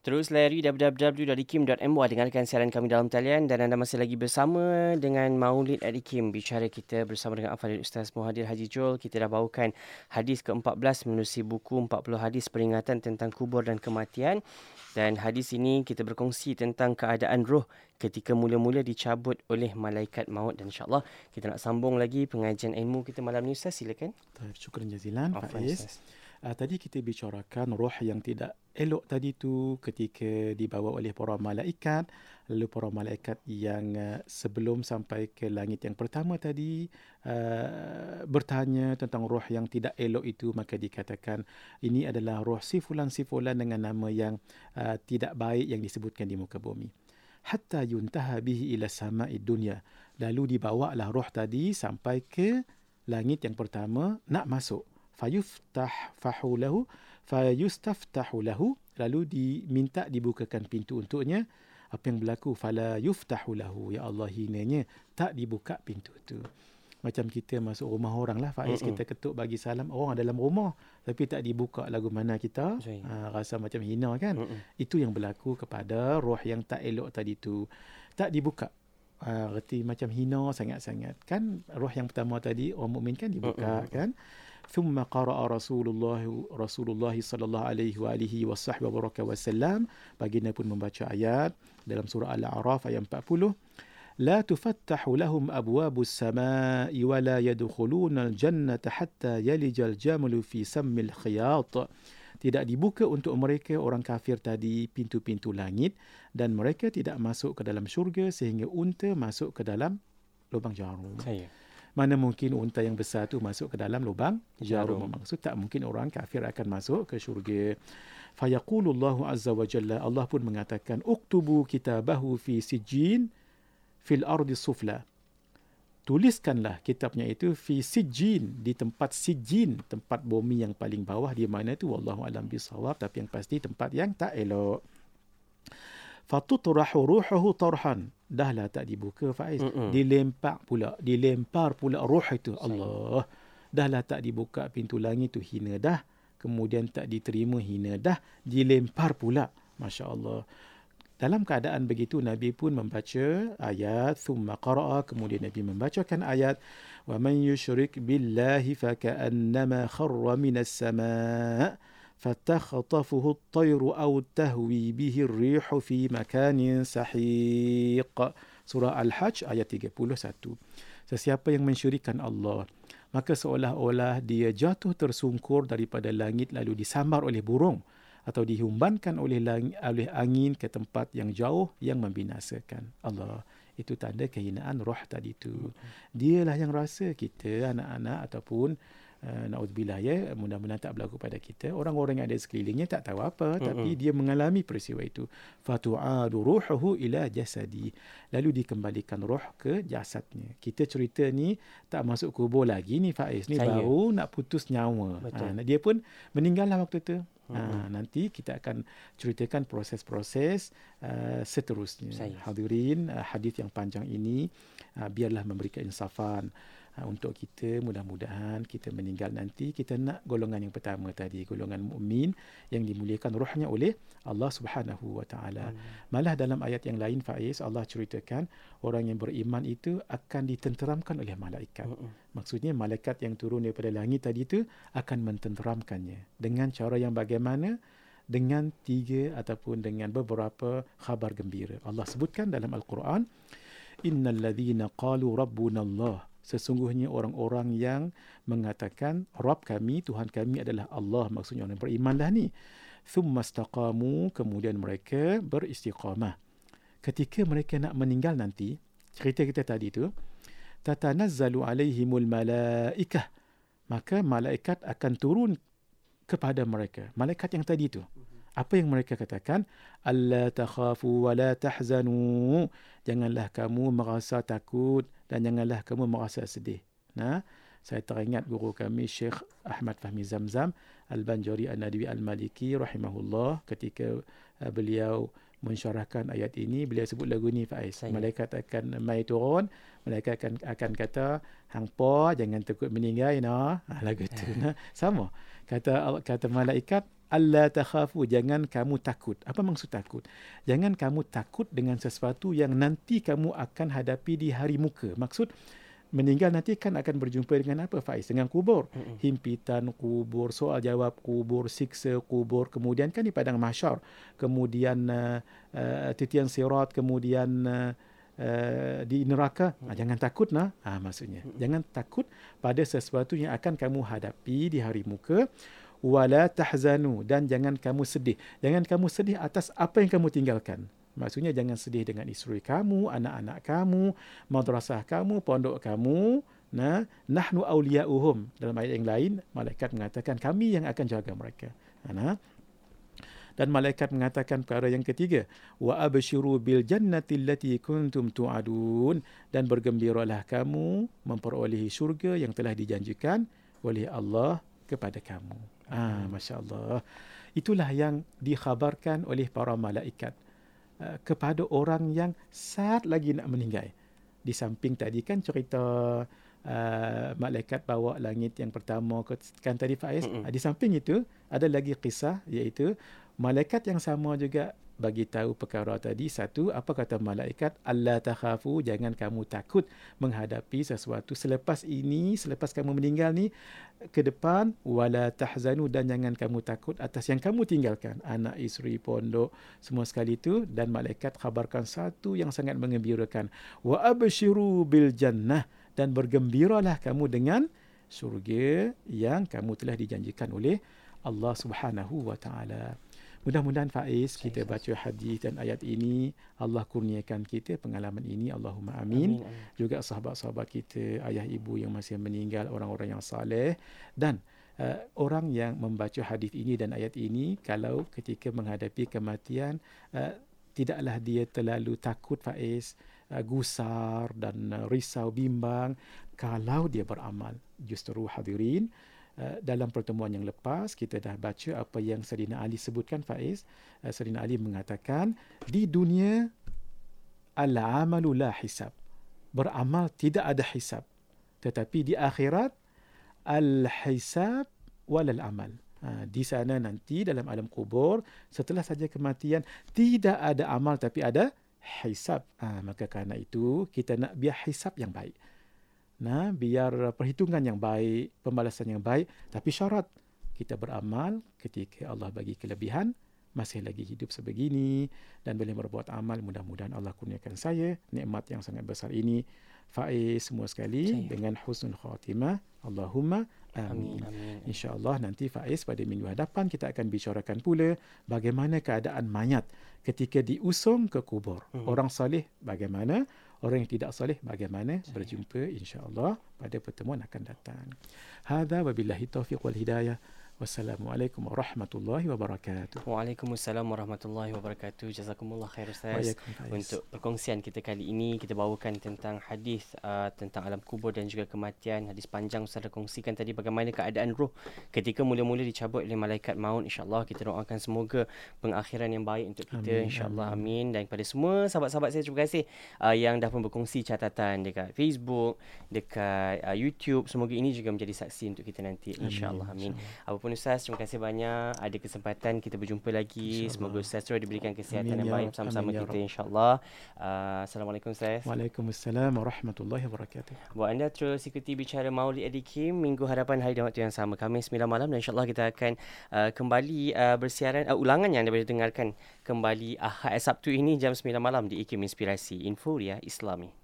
Terus layari www.ikim.my dengarkan siaran kami dalam talian dan anda masih lagi bersama dengan Maulid at Ikim. Bicara kita bersama dengan Afadil Ustaz Muhadir Haji Jol. Kita dah bawakan hadis ke-14 menerusi buku 40 hadis peringatan tentang kubur dan kematian. Dan hadis ini kita berkongsi tentang keadaan roh ketika mula-mula dicabut oleh malaikat maut. Dan insyaAllah kita nak sambung lagi pengajian ilmu kita malam ni Ustaz. Silakan. Syukur jazilan Pak Faiz. Uh, tadi kita bicarakan roh yang tidak elok tadi tu ketika dibawa oleh para malaikat. Lalu para malaikat yang uh, sebelum sampai ke langit yang pertama tadi uh, bertanya tentang roh yang tidak elok itu maka dikatakan ini adalah roh si fulan si fulan dengan nama yang uh, tidak baik yang disebutkan di muka bumi. Hatta yuntaha bihi ila sama'i dunya lalu dibawalah roh tadi sampai ke langit yang pertama nak masuk. Fayuftah fahulahu fayustaftahu lahu lalu diminta dibukakan pintu untuknya. Apa yang berlaku? fala yuftahu lahu ya Allah hinanya tak dibuka pintu tu. Macam kita masuk rumah orang lah Faiz kita ketuk bagi salam orang dalam rumah. Tapi tak dibuka lagu mana kita. Ha, rasa macam hina kan. Mm-hmm. itu yang berlaku kepada roh yang tak elok tadi tu. Tak dibuka ha, reti macam hina sangat-sangat kan roh yang pertama tadi orang mukmin kan dibuka mm-hmm. kan ثم قرأ رسول الله رسول الله صلى الله عليه وآله وصحبه وبركة وسلم baginda pun membaca ayat dalam surah Al-A'raf ayat 40 لا تفتح لهم أبواب السماء ولا يدخلون الجنة حتى يلج الجمل في سم الخياط tidak dibuka untuk mereka orang kafir tadi pintu-pintu langit dan mereka tidak masuk ke dalam syurga sehingga unta masuk ke dalam lubang jarum. Saya. Mana mungkin unta yang besar tu masuk ke dalam lubang jarum? Maksud tak mungkin orang kafir akan masuk ke syurga. Fayaqulullahu azza wa jalla Allah pun mengatakan uktubu kitabahu fi sijin fil ardi sufla tuliskanlah kitabnya itu fi sijin di tempat sijin tempat bumi yang paling bawah di mana tu. Wallahu alam bisawab tapi yang pasti tempat yang tak elok. Fatutrahu ruhuhu tarhan. Dahlah tak dibuka Faiz. Mm-mm. dilempar pula dilempar pula roh itu. Allah. Dahlah tak dibuka pintu langit tu hina dah. Kemudian tak diterima hina dah. Dilempar pula. masya-Allah dalam keadaan begitu Nabi pun membaca ayat thumma qara'a kemudian Nabi membacakan ayat wa man yushrik billahi fa ka'annama kharra minas sama' فتخطفه الطير أو تهوي به الريح في مكان سحيق Surah Al-Hajj ayat 31. Sesiapa yang mensyirikan Allah, maka seolah-olah dia jatuh tersungkur daripada langit lalu disambar oleh burung atau dihumbankan oleh, langit, oleh angin ke tempat yang jauh yang membinasakan. Allah itu tanda kehinaan roh tadi itu. Dialah yang rasa kita anak-anak ataupun uh, naudzubillah ya mudah-mudahan tak berlaku pada kita orang-orang yang ada sekelilingnya tak tahu apa mm-hmm. tapi dia mengalami peristiwa itu fatu'adu ruhuhu ila jasadi lalu dikembalikan roh ke jasadnya kita cerita ni tak masuk kubur lagi ni Faiz ni Saya. baru nak putus nyawa ha, dia pun meninggallah waktu tu Ha, nanti kita akan ceritakan proses-proses uh, seterusnya. Saya. Hadirin uh, hadis yang panjang ini uh, biarlah memberikan insafan ha, untuk kita mudah-mudahan kita meninggal nanti kita nak golongan yang pertama tadi golongan mukmin yang dimuliakan rohnya oleh Allah Subhanahu wa taala. Malah dalam ayat yang lain Faiz Allah ceritakan orang yang beriman itu akan ditenteramkan oleh malaikat. Hmm. Maksudnya malaikat yang turun daripada langit tadi itu akan mententeramkannya dengan cara yang bagaimana? dengan tiga ataupun dengan beberapa khabar gembira. Allah sebutkan dalam Al-Quran, Innal ladhina qalu rabbuna Allah sesungguhnya orang-orang yang mengatakan Rabb kami, Tuhan kami adalah Allah maksudnya orang berimanlah ni. Thumma istaqamu kemudian mereka beristiqamah. Ketika mereka nak meninggal nanti cerita kita tadi tu tatanazzalu alaihimul malaikah maka malaikat akan turun kepada mereka. Malaikat yang tadi tu apa yang mereka katakan? Alla takhafu wa la tahzanu. Janganlah kamu merasa takut dan janganlah kamu merasa sedih. Nah saya teringat guru kami Syekh Ahmad Fahmi Zamzam Al-Banjari An-Nadwi Al-Maliki rahimahullah ketika uh, beliau mensyarahkan ayat ini beliau sebut lagu ni Faiz. Malaikat akan mai turun malaikat akan akan kata hang po jangan takut meninggal nah ha, lagu tu. Nah sama. Kata kata malaikat Allah takhafu jangan kamu takut. Apa maksud takut? Jangan kamu takut dengan sesuatu yang nanti kamu akan hadapi di hari muka. Maksud meninggal nanti kan akan berjumpa dengan apa Faiz? Dengan kubur. Mm-hmm. Himpitan kubur, soal jawab kubur, siksa kubur, kemudian kan di padang mahsyar. Kemudian uh, uh, titian sirat, kemudian uh, Uh, di neraka hmm. ha, jangan takut nah ha, maksudnya hmm. jangan takut pada sesuatu yang akan kamu hadapi di hari muka wala tahzanu dan jangan kamu sedih. Jangan kamu sedih atas apa yang kamu tinggalkan. Maksudnya jangan sedih dengan isteri kamu, anak-anak kamu, madrasah kamu, pondok kamu. Nah, nahnu awliya'uhum. Dalam ayat yang lain, malaikat mengatakan kami yang akan jaga mereka. Nah, dan malaikat mengatakan perkara yang ketiga, wa abshiru bil jannati allati kuntum tu'adun dan bergembiralah kamu memperolehi syurga yang telah dijanjikan oleh Allah kepada kamu. Ah, Masya Allah. Itulah yang dikhabarkan oleh para malaikat uh, kepada orang yang saat lagi nak meninggal. Di samping tadi kan cerita uh, malaikat bawa langit yang pertama kan tadi Faiz. Mm-hmm. Di samping itu ada lagi kisah iaitu malaikat yang sama juga bagi tahu perkara tadi. Satu apa kata malaikat? Allah takhafu jangan kamu takut menghadapi sesuatu. Selepas ini selepas kamu meninggal ni ke depan wala tahzanu dan jangan kamu takut atas yang kamu tinggalkan. Anak isteri pondok semua sekali itu. Dan malaikat khabarkan satu yang sangat mengembirakan. Wa abshiru bil jannah dan bergembiralah kamu dengan syurga yang kamu telah dijanjikan oleh Allah Subhanahu wa taala. Mudah-mudahan Faiz kita baca hadis dan ayat ini Allah kurniakan kita pengalaman ini Allahumma amin. amin, amin. Juga sahabat-sahabat kita, ayah ibu yang masih meninggal, orang-orang yang saleh dan uh, orang yang membaca hadis ini dan ayat ini kalau ketika menghadapi kematian uh, tidaklah dia terlalu takut Faiz, uh, gusar dan uh, risau bimbang kalau dia beramal. Justru hadirin Eh, dalam pertemuan yang lepas kita dah baca apa yang Sayyidina Ali sebutkan Faiz. Uh, Sayyidina Ali mengatakan di dunia al-amalu la hisab. Beramal tidak ada hisab. Tetapi di akhirat al-hisab wal amal. Ha, di sana nanti dalam alam kubur setelah saja kematian tidak ada amal tapi ada hisab. Ha, maka kerana itu kita nak biar hisab yang baik nah biar perhitungan yang baik pembalasan yang baik tapi syarat kita beramal ketika Allah bagi kelebihan masih lagi hidup sebegini dan boleh berbuat amal mudah-mudahan Allah kurniakan saya nikmat yang sangat besar ini faiz semua sekali Caya. dengan husnul khatimah Allahumma amin, amin. insyaallah nanti faiz pada minggu hadapan kita akan bicarakan pula bagaimana keadaan mayat ketika diusung ke kubur hmm. orang salih bagaimana orang yang tidak soleh bagaimana berjumpa insya-Allah pada pertemuan akan datang. Hadza wabillahi taufiq wal hidayah. Wassalamualaikum warahmatullahi wabarakatuh. Waalaikumsalam warahmatullahi wabarakatuh. Jazakumullah khair Ustaz. Untuk perkongsian kita kali ini kita bawakan tentang hadis uh, tentang alam kubur dan juga kematian. Hadis panjang Ustaz dah kongsikan tadi bagaimana keadaan roh ketika mula-mula dicabut oleh malaikat maut. Insya-Allah kita doakan semoga pengakhiran yang baik untuk kita insya-Allah amin. dan kepada semua sahabat-sahabat saya terima kasih uh, yang dah pun berkongsi catatan dekat Facebook, dekat uh, YouTube. Semoga ini juga menjadi saksi untuk kita nanti insya-Allah amin. Insya Apapun pun Ustaz Terima kasih banyak. Ada kesempatan kita berjumpa lagi. Semoga Ustaz terus diberikan kesihatan Amin, yang ya baik Bersama-sama ya kita insyaAllah. Uh, Assalamualaikum Ustaz. Waalaikumsalam Warahmatullahi Wabarakatuh. Buat anda terus ikuti Bicara Maulid Adi Kim Minggu hadapan hari dan waktu yang sama. Kami 9 malam Dan insyaAllah kita akan uh, Kembali uh, bersiaran uh, Ulangan yang dapat dengarkan Kembali Ahad Sabtu ini Jam 9 malam Di IKIM Inspirasi Info Islami